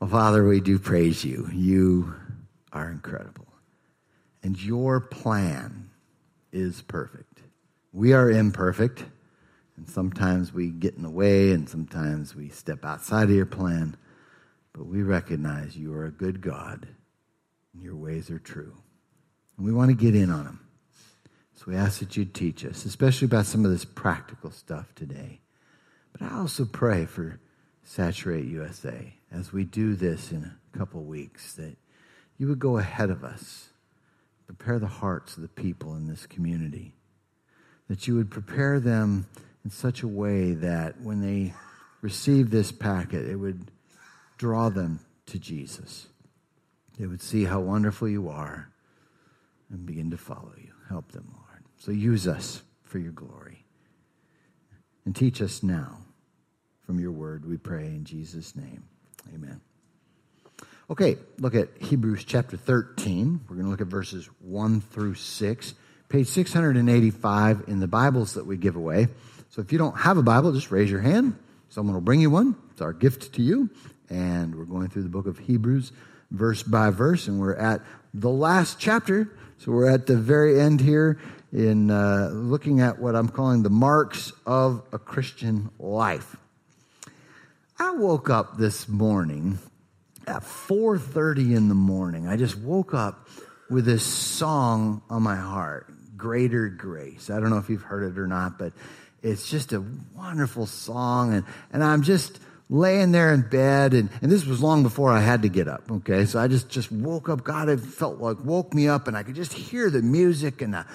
Well, Father, we do praise you. You are incredible. And your plan is perfect. We are imperfect, and sometimes we get in the way, and sometimes we step outside of your plan. But we recognize you are a good God, and your ways are true. And we want to get in on them. So we ask that you teach us, especially about some of this practical stuff today. But I also pray for Saturate USA as we do this in a couple weeks, that you would go ahead of us, prepare the hearts of the people in this community, that you would prepare them in such a way that when they receive this packet, it would draw them to Jesus. They would see how wonderful you are and begin to follow you. Help them, Lord. So use us for your glory. And teach us now from your word, we pray in Jesus' name. Amen. Okay, look at Hebrews chapter 13. We're going to look at verses 1 through 6. Page 685 in the Bibles that we give away. So if you don't have a Bible, just raise your hand. Someone will bring you one. It's our gift to you. And we're going through the book of Hebrews verse by verse, and we're at the last chapter. So we're at the very end here in uh, looking at what I'm calling the marks of a Christian life. I woke up this morning at 4:30 in the morning. I just woke up with this song on my heart, Greater Grace. I don't know if you've heard it or not, but it's just a wonderful song and and I'm just laying there in bed and, and this was long before I had to get up. Okay. So I just, just woke up. God had felt like woke me up and I could just hear the music and the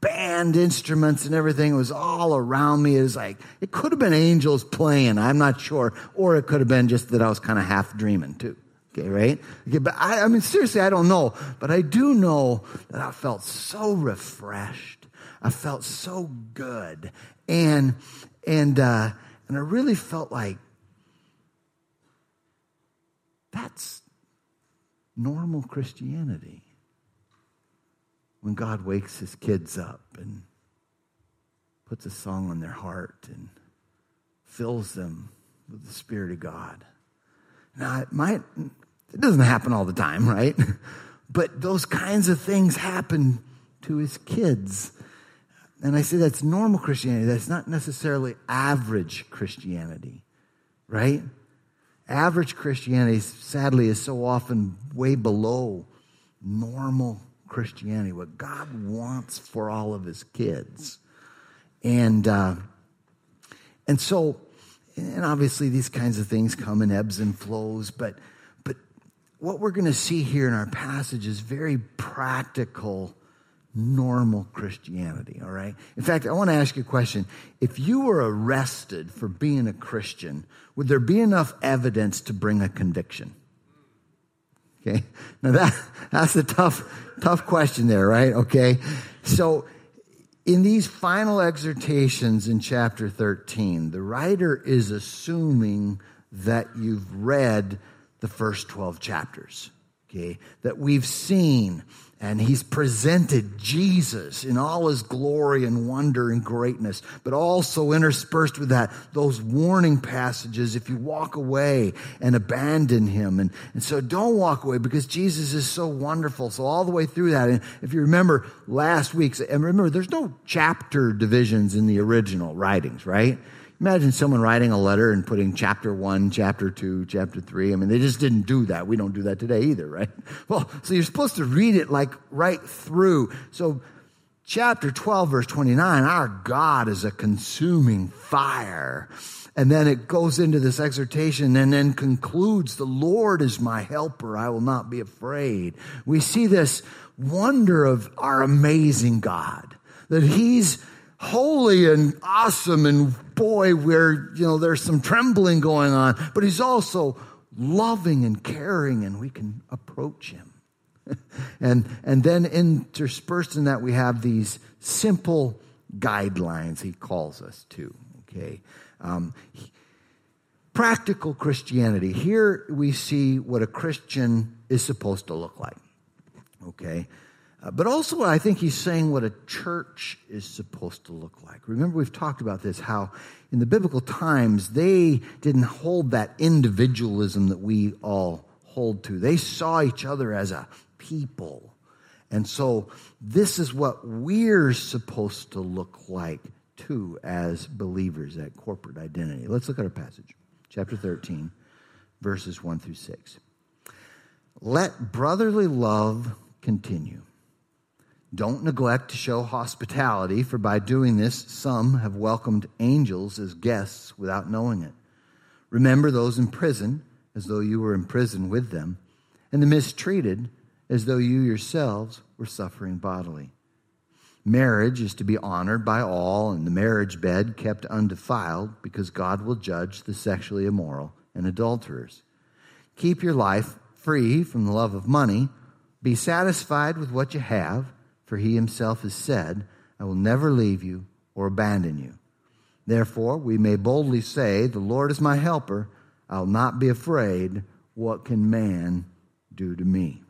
band instruments and everything. Was all around me. It was like, it could have been angels playing. I'm not sure. Or it could have been just that I was kind of half dreaming too. Okay, right? Okay, but I, I mean, seriously, I don't know. But I do know that I felt so refreshed. I felt so good. And, and, uh, and I really felt like that's normal Christianity when God wakes his kids up and puts a song on their heart and fills them with the Spirit of God. Now, it might, it doesn't happen all the time, right? But those kinds of things happen to his kids. And I say that's normal Christianity. That's not necessarily average Christianity, right? Average Christianity, sadly, is so often way below normal Christianity, what God wants for all of his kids. And, uh, and so, and obviously these kinds of things come in ebbs and flows, but, but what we're going to see here in our passage is very practical, normal Christianity, all right? In fact, I want to ask you a question. If you were arrested for being a Christian, would there be enough evidence to bring a conviction? Okay. Now that, that's a tough, tough question there, right? Okay. So in these final exhortations in chapter 13, the writer is assuming that you've read the first 12 chapters. Okay. That we've seen and he's presented Jesus in all his glory and wonder and greatness, but also interspersed with that, those warning passages if you walk away and abandon him. And, and so don't walk away because Jesus is so wonderful. So all the way through that, and if you remember last week's, and remember, there's no chapter divisions in the original writings, right? Imagine someone writing a letter and putting chapter one, chapter two, chapter three. I mean, they just didn't do that. We don't do that today either, right? Well, so you're supposed to read it like right through. So, chapter 12, verse 29, our God is a consuming fire. And then it goes into this exhortation and then concludes, the Lord is my helper. I will not be afraid. We see this wonder of our amazing God, that He's holy and awesome and boy where you know there's some trembling going on but he's also loving and caring and we can approach him. And and then interspersed in that we have these simple guidelines he calls us to okay? Um, practical christianity. Here we see what a christian is supposed to look like okay uh, but also, I think he's saying what a church is supposed to look like. Remember, we've talked about this how in the biblical times, they didn't hold that individualism that we all hold to. They saw each other as a people. And so this is what we're supposed to look like too as believers, that corporate identity. Let's look at our passage, chapter 13, verses 1 through 6. Let brotherly love continue. Don't neglect to show hospitality, for by doing this, some have welcomed angels as guests without knowing it. Remember those in prison as though you were in prison with them, and the mistreated as though you yourselves were suffering bodily. Marriage is to be honored by all, and the marriage bed kept undefiled, because God will judge the sexually immoral and adulterers. Keep your life free from the love of money. Be satisfied with what you have, for he himself has said, I will never leave you or abandon you. Therefore, we may boldly say, The Lord is my helper. I'll not be afraid. What can man do to me?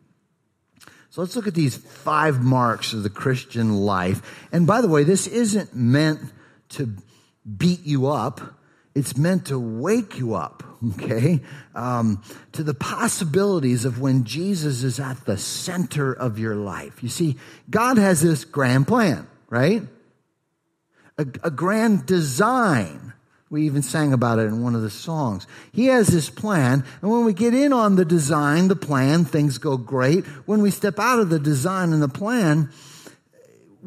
So let's look at these five marks of the Christian life. And by the way, this isn't meant to beat you up. It's meant to wake you up, okay, um, to the possibilities of when Jesus is at the center of your life. You see, God has this grand plan, right? A, a grand design we even sang about it in one of the songs. He has this plan, and when we get in on the design, the plan, things go great. When we step out of the design and the plan,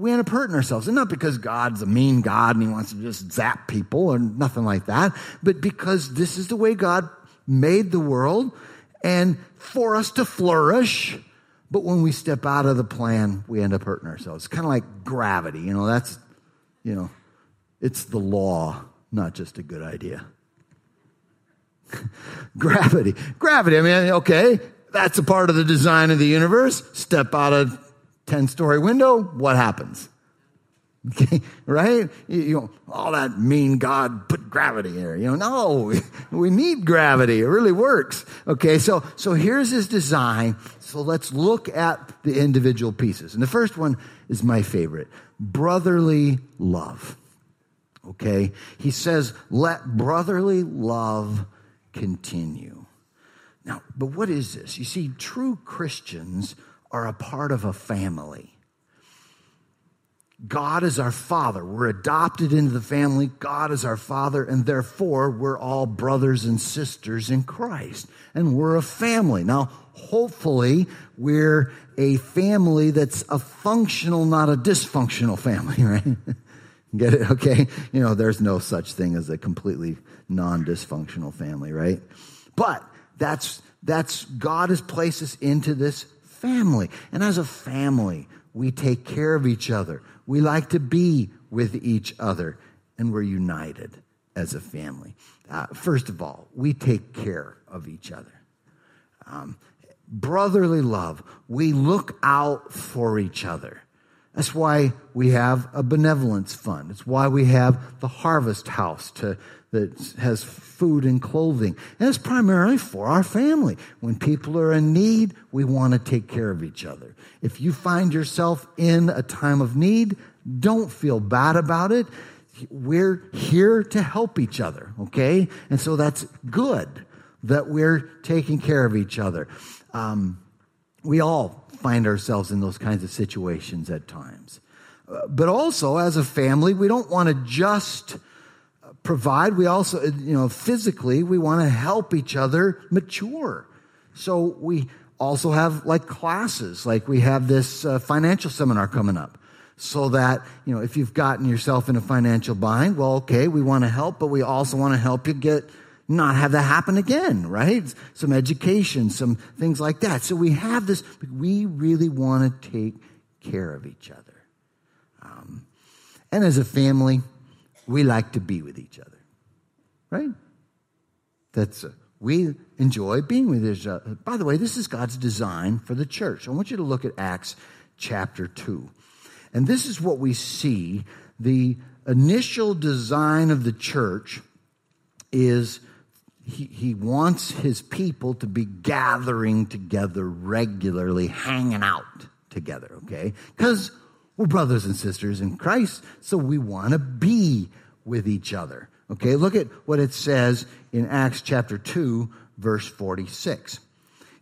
we end up hurting ourselves. And not because God's a mean God and he wants to just zap people or nothing like that, but because this is the way God made the world and for us to flourish. But when we step out of the plan, we end up hurting ourselves. It's kind of like gravity. You know, that's, you know, it's the law not just a good idea. gravity. Gravity. I mean, okay, that's a part of the design of the universe. Step out a 10 story window, what happens? Okay, right? You, know, all that mean God put gravity here. You know, no, we need gravity. It really works. Okay, so, so here's his design. So let's look at the individual pieces. And the first one is my favorite brotherly love. Okay? He says, let brotherly love continue. Now, but what is this? You see, true Christians are a part of a family. God is our father. We're adopted into the family. God is our father, and therefore we're all brothers and sisters in Christ. And we're a family. Now, hopefully, we're a family that's a functional, not a dysfunctional family, right? Get it? Okay. You know, there's no such thing as a completely non dysfunctional family, right? But that's, that's, God has placed us into this family. And as a family, we take care of each other. We like to be with each other, and we're united as a family. Uh, first of all, we take care of each other. Um, brotherly love, we look out for each other. That's why we have a benevolence fund. It's why we have the harvest house to, that has food and clothing. And it's primarily for our family. When people are in need, we want to take care of each other. If you find yourself in a time of need, don't feel bad about it. We're here to help each other, okay? And so that's good that we're taking care of each other. Um, we all find ourselves in those kinds of situations at times. Uh, but also, as a family, we don't want to just provide. We also, you know, physically, we want to help each other mature. So we also have like classes, like we have this uh, financial seminar coming up. So that, you know, if you've gotten yourself in a financial bind, well, okay, we want to help, but we also want to help you get not have that happen again, right? Some education, some things like that. So we have this, we really want to take care of each other. Um, and as a family, we like to be with each other, right? That's, uh, we enjoy being with each other. By the way, this is God's design for the church. I want you to look at Acts chapter 2. And this is what we see. The initial design of the church is he, he wants his people to be gathering together regularly, hanging out together, okay? Because we're brothers and sisters in Christ, so we want to be with each other. Okay, look at what it says in Acts chapter 2, verse 46.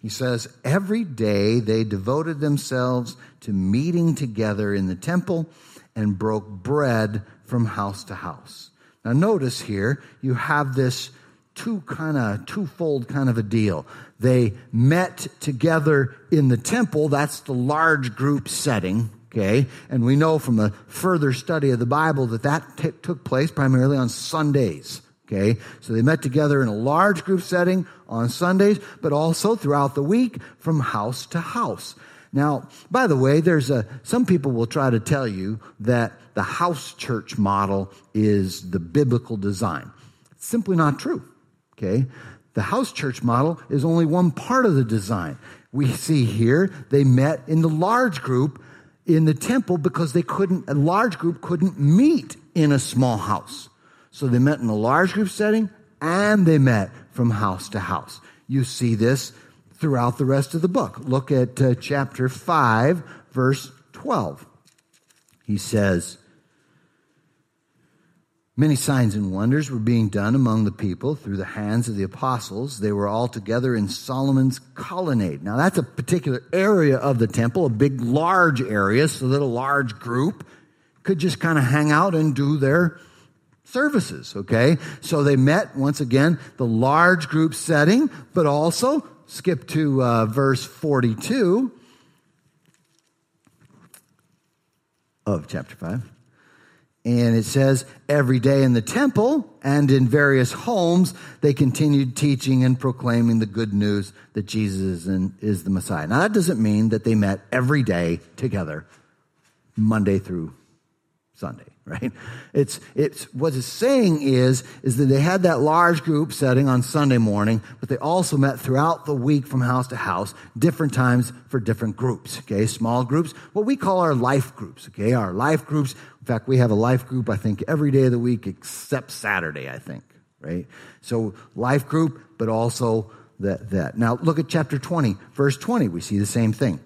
He says, Every day they devoted themselves to meeting together in the temple and broke bread from house to house. Now, notice here, you have this two kind of twofold kind of a deal. They met together in the temple. That's the large group setting. Okay. And we know from a further study of the Bible that that t- took place primarily on Sundays. Okay. So they met together in a large group setting on Sundays, but also throughout the week from house to house. Now, by the way, there's a, some people will try to tell you that the house church model is the biblical design. It's simply not true. Okay. The house church model is only one part of the design. We see here they met in the large group in the temple because they couldn't, a large group couldn't meet in a small house. So they met in a large group setting and they met from house to house. You see this throughout the rest of the book. Look at uh, chapter 5, verse 12. He says, Many signs and wonders were being done among the people through the hands of the apostles. They were all together in Solomon's colonnade. Now, that's a particular area of the temple, a big, large area, so that a large group could just kind of hang out and do their services, okay? So they met, once again, the large group setting, but also, skip to uh, verse 42 of chapter 5. And it says, every day in the temple and in various homes, they continued teaching and proclaiming the good news that Jesus is, the Messiah. Now, that doesn't mean that they met every day together, Monday through Sunday right? It's, it's, what it's saying is, is that they had that large group setting on Sunday morning, but they also met throughout the week from house to house, different times for different groups, okay? Small groups, what we call our life groups, okay? Our life groups, in fact, we have a life group, I think, every day of the week except Saturday, I think, right? So life group, but also that, that. Now look at chapter 20, verse 20. We see the same thing.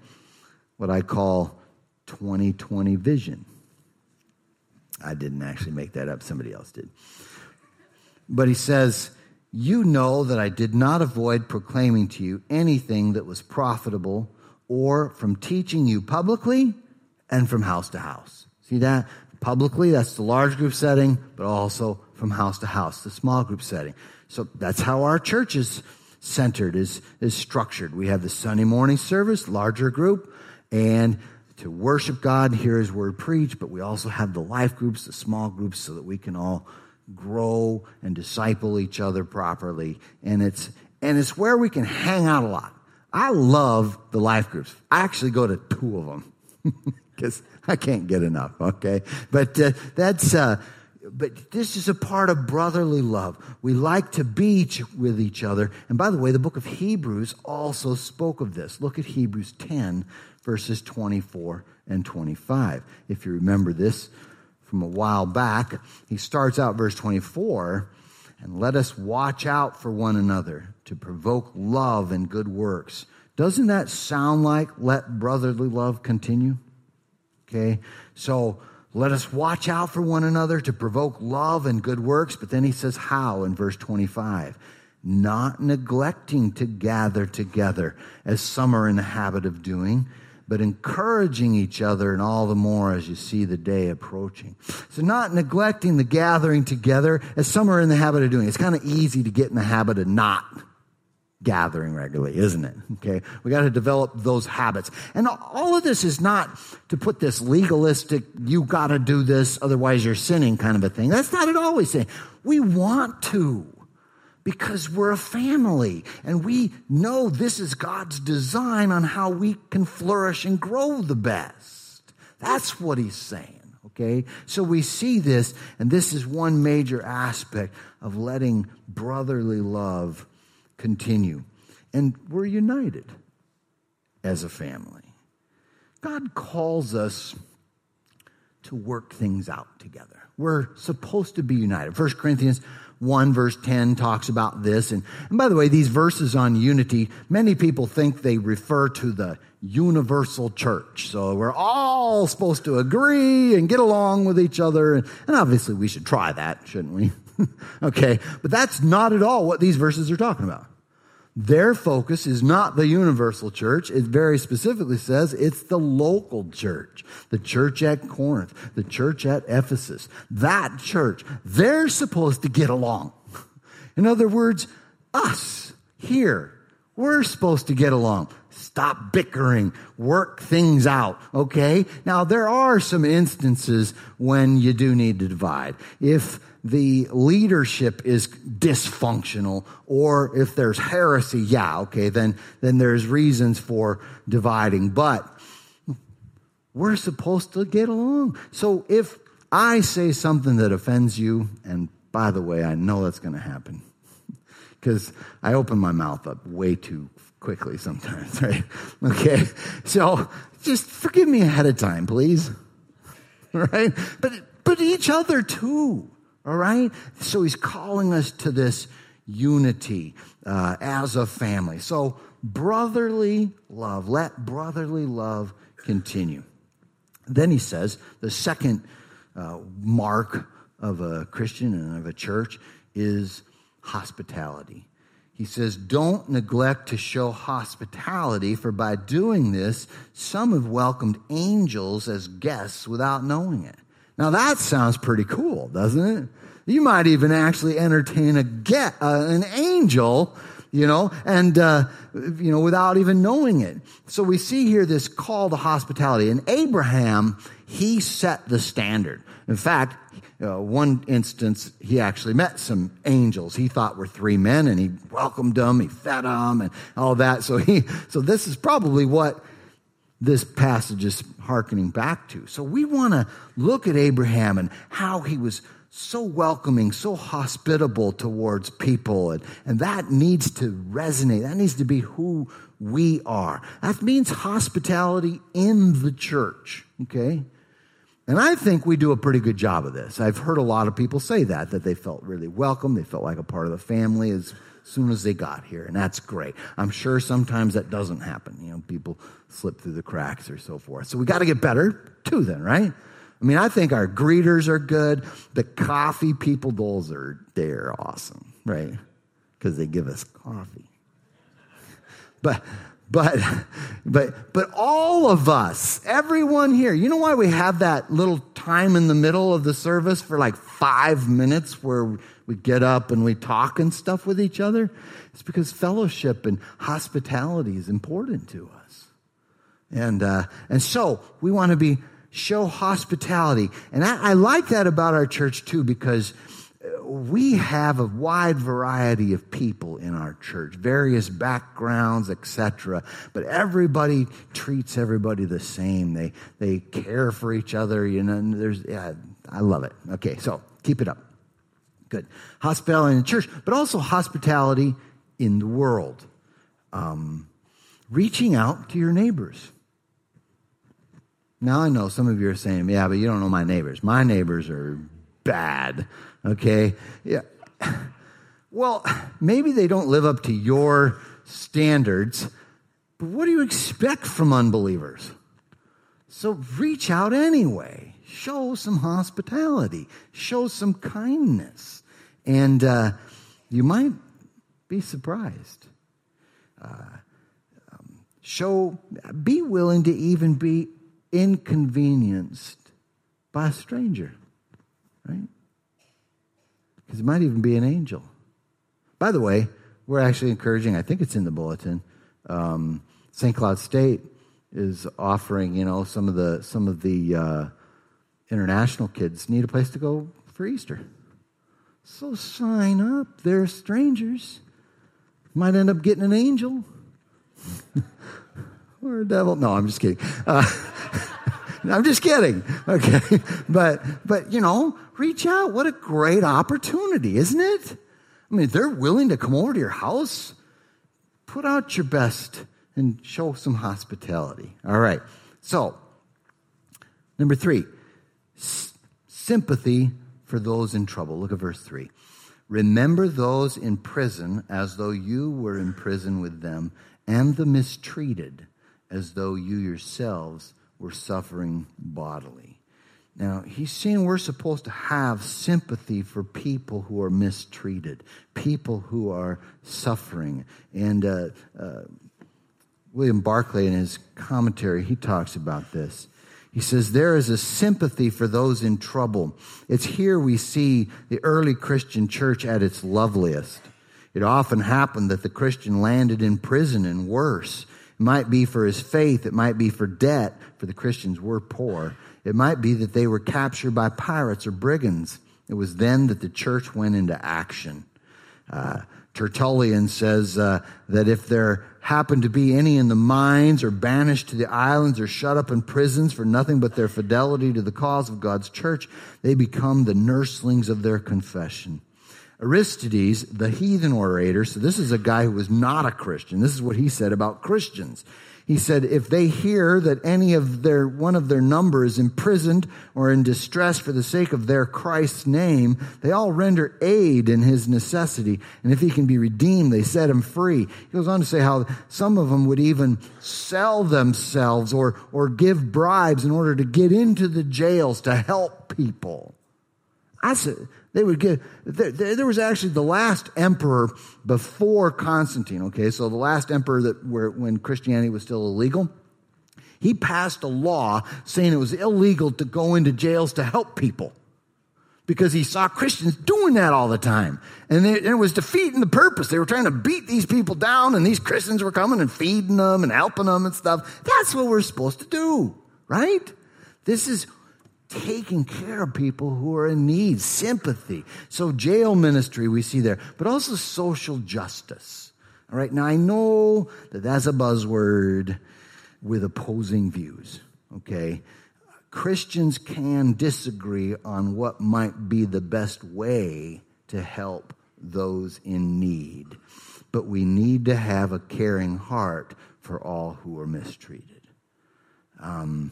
What I call 2020 vision. I didn't actually make that up, somebody else did. But he says, You know that I did not avoid proclaiming to you anything that was profitable or from teaching you publicly and from house to house. See that? Publicly, that's the large group setting, but also from house to house, the small group setting. So that's how our church is centered, is, is structured. We have the Sunday morning service, larger group, and to worship God and hear His word preached, but we also have the life groups, the small groups, so that we can all grow and disciple each other properly. And it's, and it's where we can hang out a lot. I love the life groups. I actually go to two of them because I can't get enough. Okay. But uh, that's, uh, but this is a part of brotherly love. We like to be with each other. And by the way, the book of Hebrews also spoke of this. Look at Hebrews 10, verses 24 and 25. If you remember this from a while back, he starts out verse 24 and let us watch out for one another to provoke love and good works. Doesn't that sound like let brotherly love continue? Okay, so let us watch out for one another to provoke love and good works. But then he says how in verse 25 not neglecting to gather together as some are in the habit of doing but encouraging each other and all the more as you see the day approaching. So not neglecting the gathering together as some are in the habit of doing. It's kind of easy to get in the habit of not gathering regularly, isn't it? Okay. We got to develop those habits. And all of this is not to put this legalistic, you got to do this, otherwise you're sinning kind of a thing. That's not at all we say. We want to because we're a family and we know this is God's design on how we can flourish and grow the best. That's what he's saying. Okay. So we see this, and this is one major aspect of letting brotherly love continue. And we're united as a family. God calls us to work things out together. We're supposed to be united. 1 Corinthians 1 verse 10 talks about this. And, and by the way, these verses on unity, many people think they refer to the universal church. So we're all supposed to agree and get along with each other. And, and obviously we should try that, shouldn't we? okay. But that's not at all what these verses are talking about. Their focus is not the universal church. It very specifically says it's the local church, the church at Corinth, the church at Ephesus. That church, they're supposed to get along. In other words, us here, we're supposed to get along. Stop bickering, work things out, okay? Now, there are some instances when you do need to divide. If the leadership is dysfunctional or if there's heresy, yeah, okay, then, then there's reasons for dividing. But we're supposed to get along. So if I say something that offends you, and by the way, I know that's going to happen because I open my mouth up way too quickly sometimes, right? Okay. So just forgive me ahead of time, please. Right? But, but each other too. All right? So he's calling us to this unity uh, as a family. So brotherly love, let brotherly love continue. Then he says the second uh, mark of a Christian and of a church is hospitality. He says, Don't neglect to show hospitality, for by doing this, some have welcomed angels as guests without knowing it. Now that sounds pretty cool, doesn't it? You might even actually entertain a get, uh, an angel, you know, and, uh, you know, without even knowing it. So we see here this call to hospitality. And Abraham, he set the standard. In fact, uh, one instance, he actually met some angels he thought were three men, and he welcomed them, he fed them, and all that. So he, so this is probably what this passage is hearkening back to. So we want to look at Abraham and how he was so welcoming, so hospitable towards people. And, and that needs to resonate. That needs to be who we are. That means hospitality in the church. Okay? And I think we do a pretty good job of this. I've heard a lot of people say that, that they felt really welcome. They felt like a part of the family as soon as they got here. And that's great. I'm sure sometimes that doesn't happen. You know, people slip through the cracks or so forth. So we got to get better too then, right? I mean, I think our greeters are good. The coffee people, those are, they're awesome, right? Because they give us coffee. But, but, but, but all of us, everyone here, you know why we have that little time in the middle of the service for like five minutes where we get up and we talk and stuff with each other? It's because fellowship and hospitality is important to us. And, uh, and so we want to be, show hospitality. And I, I like that about our church too, because we have a wide variety of people in our church, various backgrounds, etc. But everybody treats everybody the same. They they care for each other. You know, there's yeah, I love it. Okay, so keep it up. Good hospitality in the church, but also hospitality in the world. Um, reaching out to your neighbors. Now I know some of you are saying, "Yeah, but you don't know my neighbors. My neighbors are bad." Okay? Yeah. Well, maybe they don't live up to your standards, but what do you expect from unbelievers? So reach out anyway. Show some hospitality. Show some kindness. And uh, you might be surprised. Uh, um, show, be willing to even be inconvenienced by a stranger, right? because it might even be an angel. By the way, we're actually encouraging, I think it's in the bulletin, um, St. Cloud State is offering, you know, some of the, some of the uh, international kids need a place to go for Easter. So sign up. They're strangers. Might end up getting an angel or a devil. No, I'm just kidding. Uh, I'm just kidding. Okay. But, but, you know, reach out. What a great opportunity, isn't it? I mean, they're willing to come over to your house, put out your best and show some hospitality. All right. So, number three, s- sympathy for those in trouble. Look at verse three. Remember those in prison as though you were in prison with them, and the mistreated as though you yourselves were suffering bodily. Now, he's saying we're supposed to have sympathy for people who are mistreated, people who are suffering. And uh, uh, William Barclay, in his commentary, he talks about this. He says, There is a sympathy for those in trouble. It's here we see the early Christian church at its loveliest. It often happened that the Christian landed in prison and worse. It might be for his faith, it might be for debt, for the Christians were poor. It might be that they were captured by pirates or brigands. It was then that the church went into action. Uh, Tertullian says uh, that if there happened to be any in the mines or banished to the islands or shut up in prisons for nothing but their fidelity to the cause of God's church, they become the nurslings of their confession. Aristides, the heathen orator, so this is a guy who was not a Christian. This is what he said about Christians. He said, if they hear that any of their, one of their number is imprisoned or in distress for the sake of their Christ's name, they all render aid in his necessity. And if he can be redeemed, they set him free. He goes on to say how some of them would even sell themselves or, or give bribes in order to get into the jails to help people. Said, they would give, there, there, was actually the last emperor before Constantine, okay? So the last emperor that, when Christianity was still illegal, he passed a law saying it was illegal to go into jails to help people because he saw Christians doing that all the time. And it was defeating the purpose. They were trying to beat these people down, and these Christians were coming and feeding them and helping them and stuff. That's what we're supposed to do, right? This is taking care of people who are in need, sympathy. So, jail ministry we see there, but also social justice. All right, now I know that that's a buzzword with opposing views, okay? Christians can disagree on what might be the best way to help those in need, but we need to have a caring heart for all who are mistreated. Um,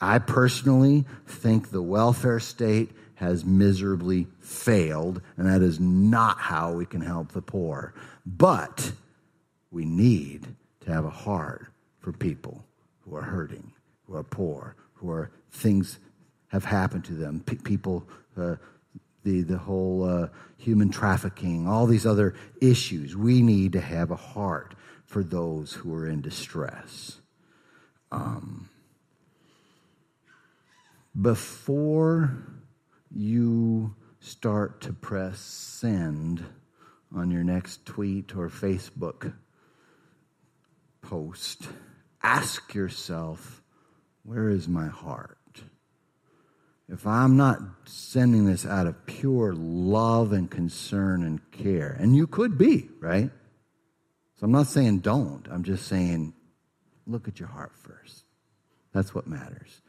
I personally think the welfare state has miserably failed, and that is not how we can help the poor. But we need to have a heart for people who are hurting, who are poor, who are things have happened to them. P- people, uh, the the whole uh, human trafficking, all these other issues. We need to have a heart for those who are in distress. Um, before you start to press send on your next tweet or Facebook post, ask yourself, where is my heart? If I'm not sending this out of pure love and concern and care, and you could be, right? So I'm not saying don't. I'm just saying look at your heart first. That's what matters.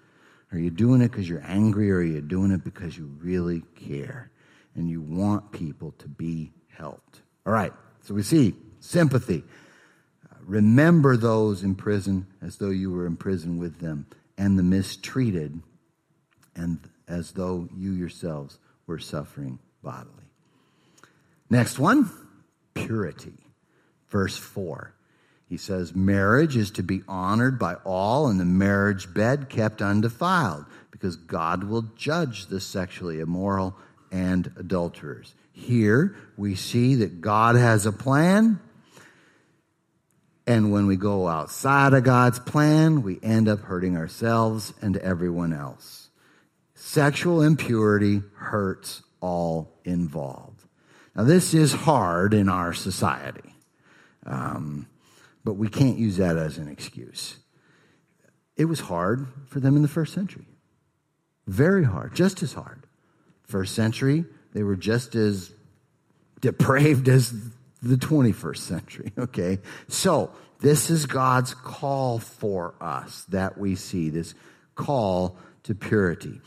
Are you doing it because you're angry or are you doing it because you really care and you want people to be helped? All right, so we see sympathy. Uh, remember those in prison as though you were in prison with them, and the mistreated, and as though you yourselves were suffering bodily. Next one purity. Verse 4. He says marriage is to be honored by all and the marriage bed kept undefiled because God will judge the sexually immoral and adulterers. Here we see that God has a plan. And when we go outside of God's plan, we end up hurting ourselves and everyone else. Sexual impurity hurts all involved. Now, this is hard in our society. Um, but we can't use that as an excuse. It was hard for them in the first century. Very hard, just as hard. First century, they were just as depraved as the 21st century, okay? So, this is God's call for us that we see, this call to purity.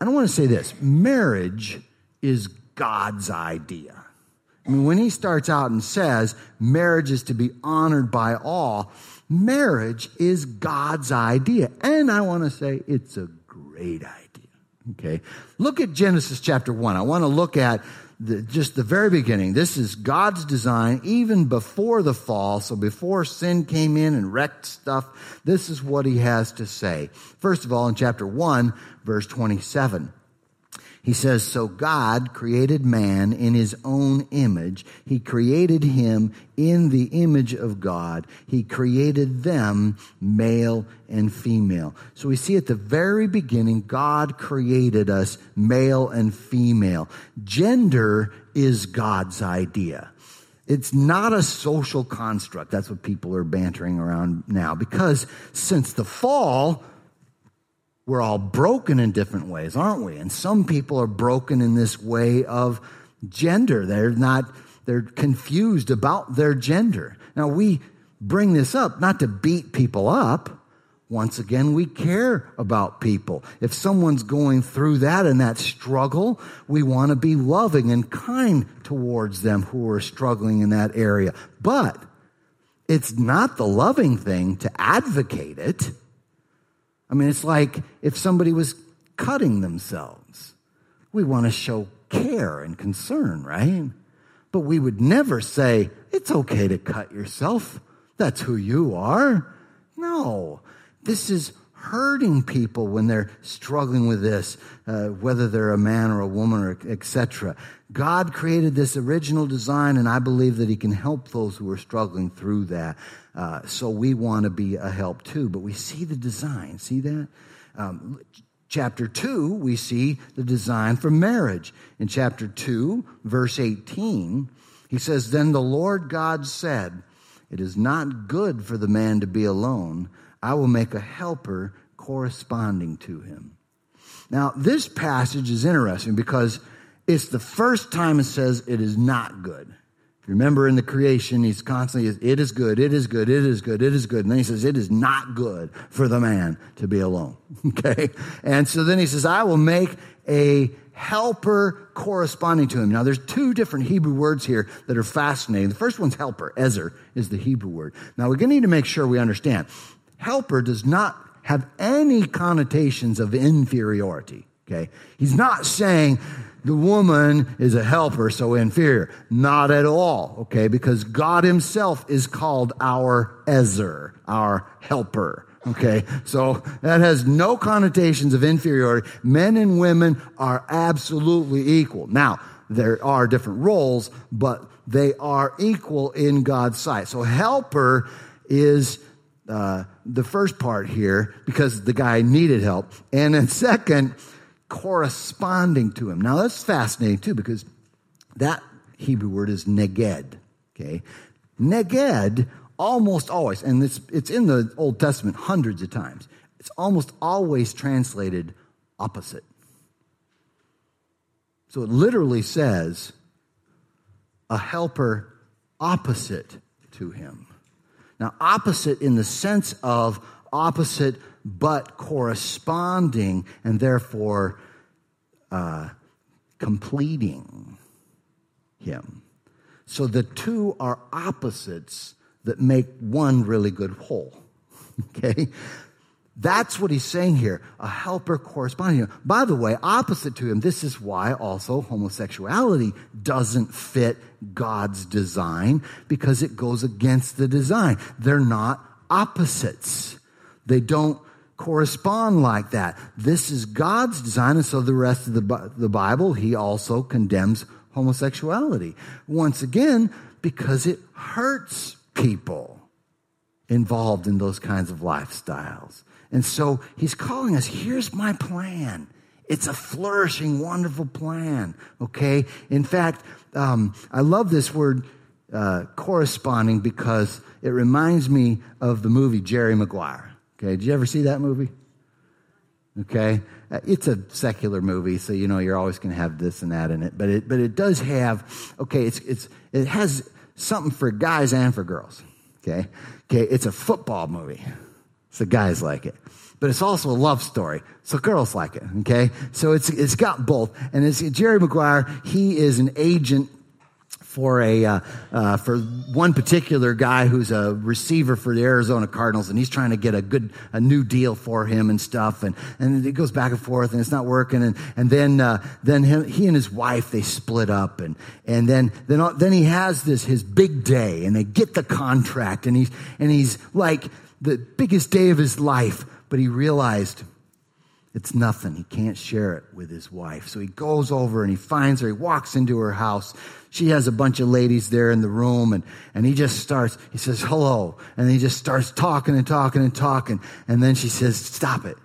I don't want to say this marriage is God's idea. I mean, when he starts out and says marriage is to be honored by all, marriage is God's idea. And I want to say it's a great idea. Okay. Look at Genesis chapter 1. I want to look at the, just the very beginning. This is God's design even before the fall. So before sin came in and wrecked stuff, this is what he has to say. First of all, in chapter 1, verse 27. He says, So God created man in his own image. He created him in the image of God. He created them male and female. So we see at the very beginning, God created us male and female. Gender is God's idea. It's not a social construct. That's what people are bantering around now. Because since the fall, we're all broken in different ways, aren't we? And some people are broken in this way of gender. They're not, they're confused about their gender. Now, we bring this up not to beat people up. Once again, we care about people. If someone's going through that and that struggle, we want to be loving and kind towards them who are struggling in that area. But it's not the loving thing to advocate it. I mean, it's like if somebody was cutting themselves. We want to show care and concern, right? But we would never say, it's okay to cut yourself. That's who you are. No, this is hurting people when they're struggling with this, uh, whether they're a man or a woman or etc. God created this original design, and I believe that He can help those who are struggling through that. Uh, so we want to be a help too. But we see the design. See that? Um, chapter 2, we see the design for marriage. In chapter 2, verse 18, he says, Then the Lord God said, It is not good for the man to be alone. I will make a helper corresponding to him. Now, this passage is interesting because it's the first time it says it is not good. If you remember in the creation, he's constantly, it is good, it is good, it is good, it is good. And then he says, it is not good for the man to be alone. Okay? And so then he says, I will make a helper corresponding to him. Now there's two different Hebrew words here that are fascinating. The first one's helper. Ezer is the Hebrew word. Now we're going to need to make sure we understand. Helper does not have any connotations of inferiority. Okay? He's not saying the woman is a helper, so inferior. Not at all, okay? Because God himself is called our Ezer, our helper. Okay, so that has no connotations of inferiority. Men and women are absolutely equal. Now, there are different roles, but they are equal in God's sight. So, helper is uh, the first part here because the guy needed help. And then, second, corresponding to him. Now that's fascinating too because that Hebrew word is neged. Okay. Neged almost always, and it's, it's in the Old Testament hundreds of times, it's almost always translated opposite. So it literally says a helper opposite to him. Now, opposite in the sense of opposite but corresponding and therefore uh, completing him. So the two are opposites that make one really good whole. okay? That's what he's saying here. A helper corresponding. By the way, opposite to him, this is why also homosexuality doesn't fit God's design because it goes against the design. They're not opposites. They don't correspond like that. This is God's design, and so the rest of the, the Bible, he also condemns homosexuality. Once again, because it hurts people involved in those kinds of lifestyles. And so he's calling us, here's my plan. It's a flourishing, wonderful plan. Okay? In fact, um, I love this word uh, corresponding because it reminds me of the movie Jerry Maguire. Okay, did you ever see that movie? Okay, uh, it's a secular movie, so you know you're always going to have this and that in it. But it, but it does have. Okay, it's it's it has something for guys and for girls. Okay, okay, it's a football movie, so guys like it. But it's also a love story, so girls like it. Okay, so it's it's got both. And it's Jerry Maguire. He is an agent for a uh, uh, for one particular guy who's a receiver for the Arizona Cardinals, and he's trying to get a good a new deal for him and stuff, and and it goes back and forth, and it's not working, and and then uh, then him, he and his wife they split up, and and then then then he has this his big day, and they get the contract, and he's and he's like the biggest day of his life, but he realized it's nothing. He can't share it with his wife. So he goes over and he finds her. He walks into her house. She has a bunch of ladies there in the room and, and he just starts, he says, hello. And he just starts talking and talking and talking. And then she says, stop it.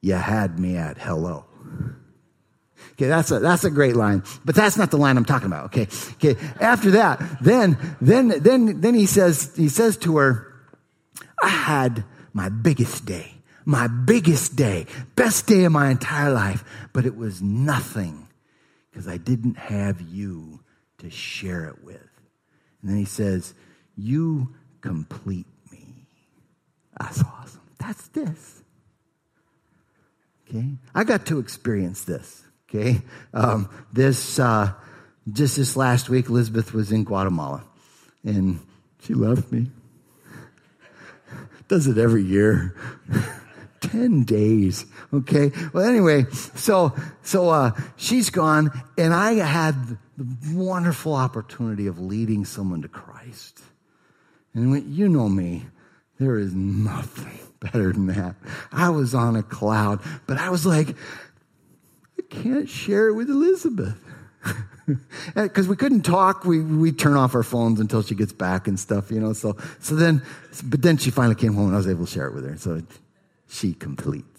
You had me at hello. Okay, that's a, that's a great line. But that's not the line I'm talking about. Okay. Okay. After that, then, then, then, then he says, he says to her, I had my biggest day my biggest day, best day of my entire life, but it was nothing because I didn't have you to share it with. And then he says, You complete me. That's awesome. That's this. Okay? I got to experience this. Okay? Um, this, uh, just this last week, Elizabeth was in Guatemala and she loved me. Does it every year. 10 days. Okay. Well, anyway, so, so, uh, she's gone and I had the wonderful opportunity of leading someone to Christ. And you know me, there is nothing better than that. I was on a cloud, but I was like, I can't share it with Elizabeth. Eh, because we couldn't talk, we we turn off our phones until she gets back and stuff, you know. So so then, but then she finally came home and I was able to share it with her. So she completes me.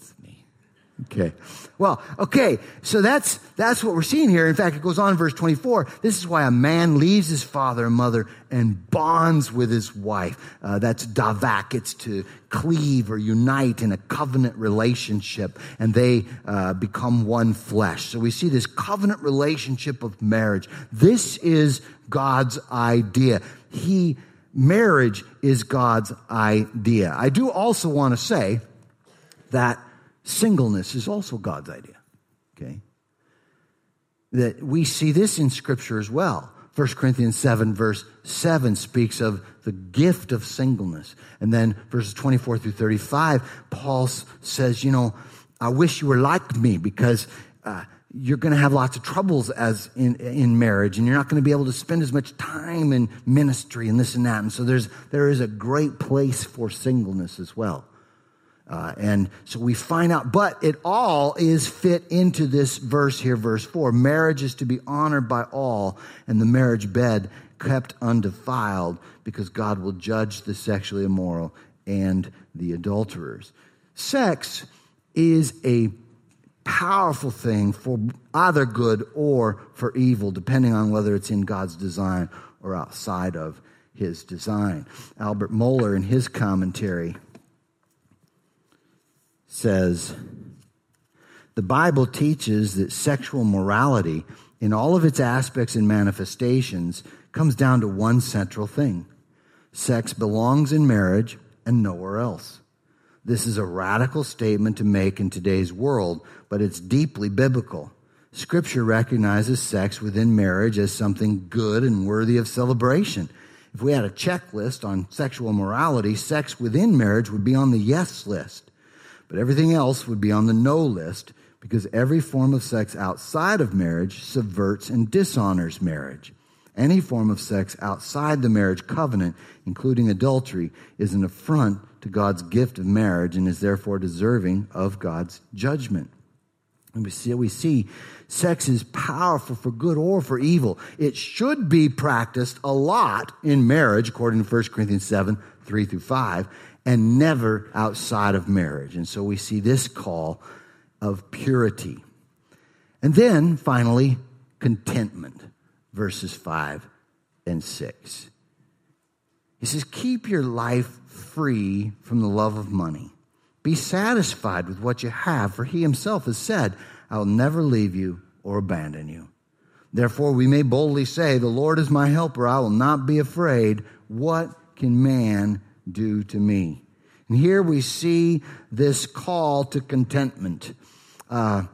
Okay. Well, okay. So that's, that's what we're seeing here. In fact, it goes on in verse 24. This is why a man leaves his father and mother and bonds with his wife. Uh, that's davak. It's to cleave or unite in a covenant relationship and they uh, become one flesh. So we see this covenant relationship of marriage. This is God's idea. He, marriage is God's idea. I do also want to say, that singleness is also God's idea. Okay? That we see this in Scripture as well. 1 Corinthians 7, verse 7 speaks of the gift of singleness. And then verses 24 through 35, Paul says, You know, I wish you were like me because uh, you're going to have lots of troubles as in, in marriage and you're not going to be able to spend as much time in ministry and this and that. And so there's, there is a great place for singleness as well. Uh, and so we find out, but it all is fit into this verse here, verse 4. Marriage is to be honored by all, and the marriage bed kept undefiled, because God will judge the sexually immoral and the adulterers. Sex is a powerful thing for either good or for evil, depending on whether it's in God's design or outside of his design. Albert Mohler, in his commentary, says the Bible teaches that sexual morality, in all of its aspects and manifestations, comes down to one central thing sex belongs in marriage and nowhere else. This is a radical statement to make in today's world, but it's deeply biblical. Scripture recognizes sex within marriage as something good and worthy of celebration. If we had a checklist on sexual morality, sex within marriage would be on the yes list. But everything else would be on the no list because every form of sex outside of marriage subverts and dishonors marriage. Any form of sex outside the marriage covenant, including adultery, is an affront to God's gift of marriage and is therefore deserving of God's judgment. And we see, we see sex is powerful for good or for evil. It should be practiced a lot in marriage, according to 1 Corinthians 7, 3 through 5 and never outside of marriage. And so we see this call of purity. And then finally, contentment, verses 5 and 6. He says, Keep your life free from the love of money. Be satisfied with what you have, for he himself has said, I will never leave you or abandon you. Therefore, we may boldly say, The Lord is my helper. I will not be afraid. What can man do to me? And here we see this call to contentment. Uh,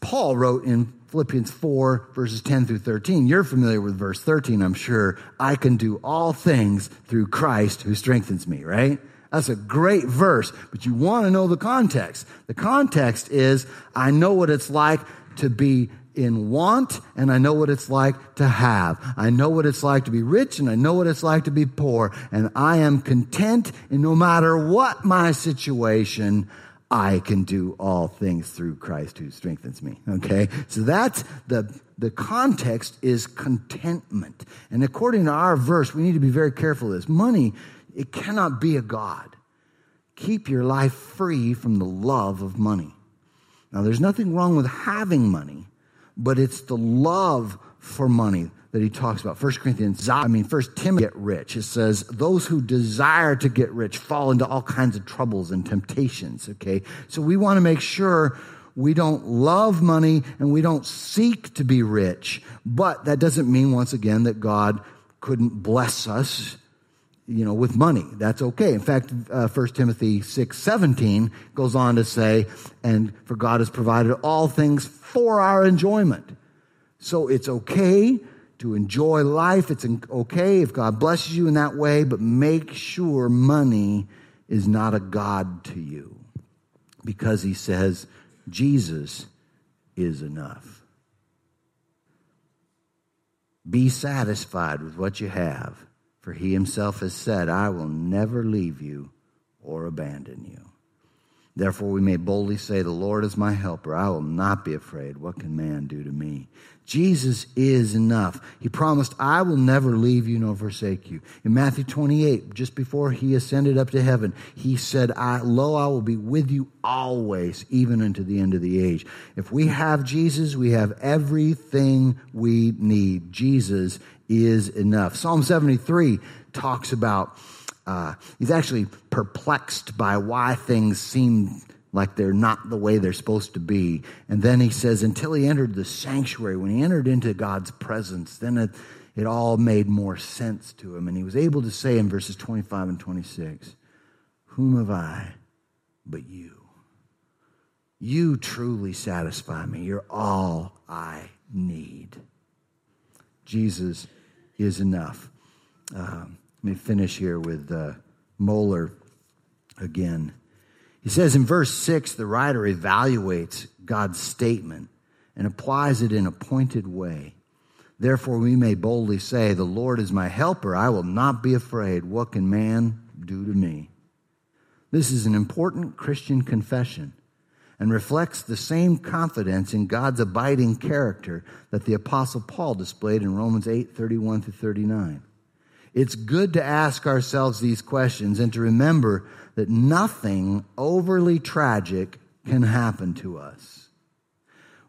Paul wrote in Philippians 4, verses 10 through 13. You're familiar with verse 13, I'm sure. I can do all things through Christ who strengthens me, right? That's a great verse, but you want to know the context. The context is I know what it's like to be in want and I know what it's like to have. I know what it's like to be rich and I know what it's like to be poor. And I am content and no matter what my situation, I can do all things through Christ who strengthens me. Okay. So that's the, the context is contentment. And according to our verse, we need to be very careful of this. Money, it cannot be a God. Keep your life free from the love of money. Now, there's nothing wrong with having money but it's the love for money that he talks about. First Corinthians, I mean, First Timothy get rich. It says, those who desire to get rich fall into all kinds of troubles and temptations, okay? So we want to make sure we don't love money and we don't seek to be rich. But that doesn't mean, once again, that God couldn't bless us you know, with money. That's okay. In fact, uh, 1 Timothy 6, 17 goes on to say, and for God has provided all things for our enjoyment. So it's okay to enjoy life. It's okay if God blesses you in that way, but make sure money is not a God to you. Because he says, Jesus is enough. Be satisfied with what you have for he himself has said, I will never leave you or abandon you. Therefore, we may boldly say, The Lord is my helper. I will not be afraid. What can man do to me? Jesus is enough. He promised, I will never leave you nor forsake you. In Matthew 28, just before he ascended up to heaven, he said, I, Lo, I will be with you always, even unto the end of the age. If we have Jesus, we have everything we need. Jesus is enough. Psalm 73 talks about, uh, he's actually perplexed by why things seem like they're not the way they're supposed to be. And then he says, until he entered the sanctuary, when he entered into God's presence, then it, it all made more sense to him. And he was able to say in verses 25 and 26, Whom have I but you? You truly satisfy me. You're all I need. Jesus is enough. Um, let me finish here with uh, Mohler again. He says in verse 6, the writer evaluates God's statement and applies it in a pointed way. Therefore, we may boldly say, The Lord is my helper. I will not be afraid. What can man do to me? This is an important Christian confession and reflects the same confidence in God's abiding character that the apostle Paul displayed in Romans 8, 31 through 39. It's good to ask ourselves these questions and to remember that nothing overly tragic can happen to us.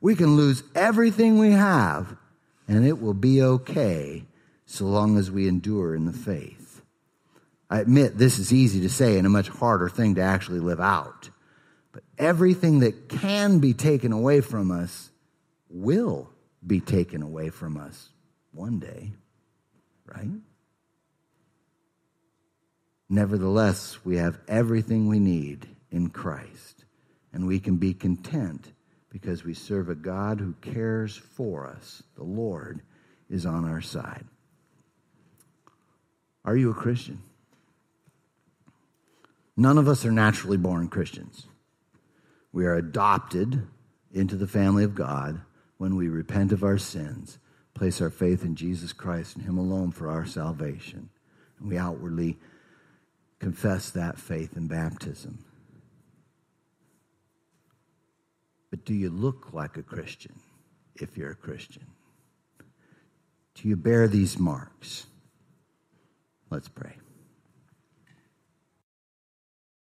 We can lose everything we have, and it will be okay so long as we endure in the faith. I admit this is easy to say and a much harder thing to actually live out. But everything that can be taken away from us will be taken away from us one day, right? Nevertheless, we have everything we need in Christ, and we can be content because we serve a God who cares for us. The Lord is on our side. Are you a Christian? None of us are naturally born Christians. We are adopted into the family of God when we repent of our sins, place our faith in Jesus Christ and Him alone for our salvation, and we outwardly confess that faith in baptism. But do you look like a Christian if you're a Christian? Do you bear these marks? Let's pray.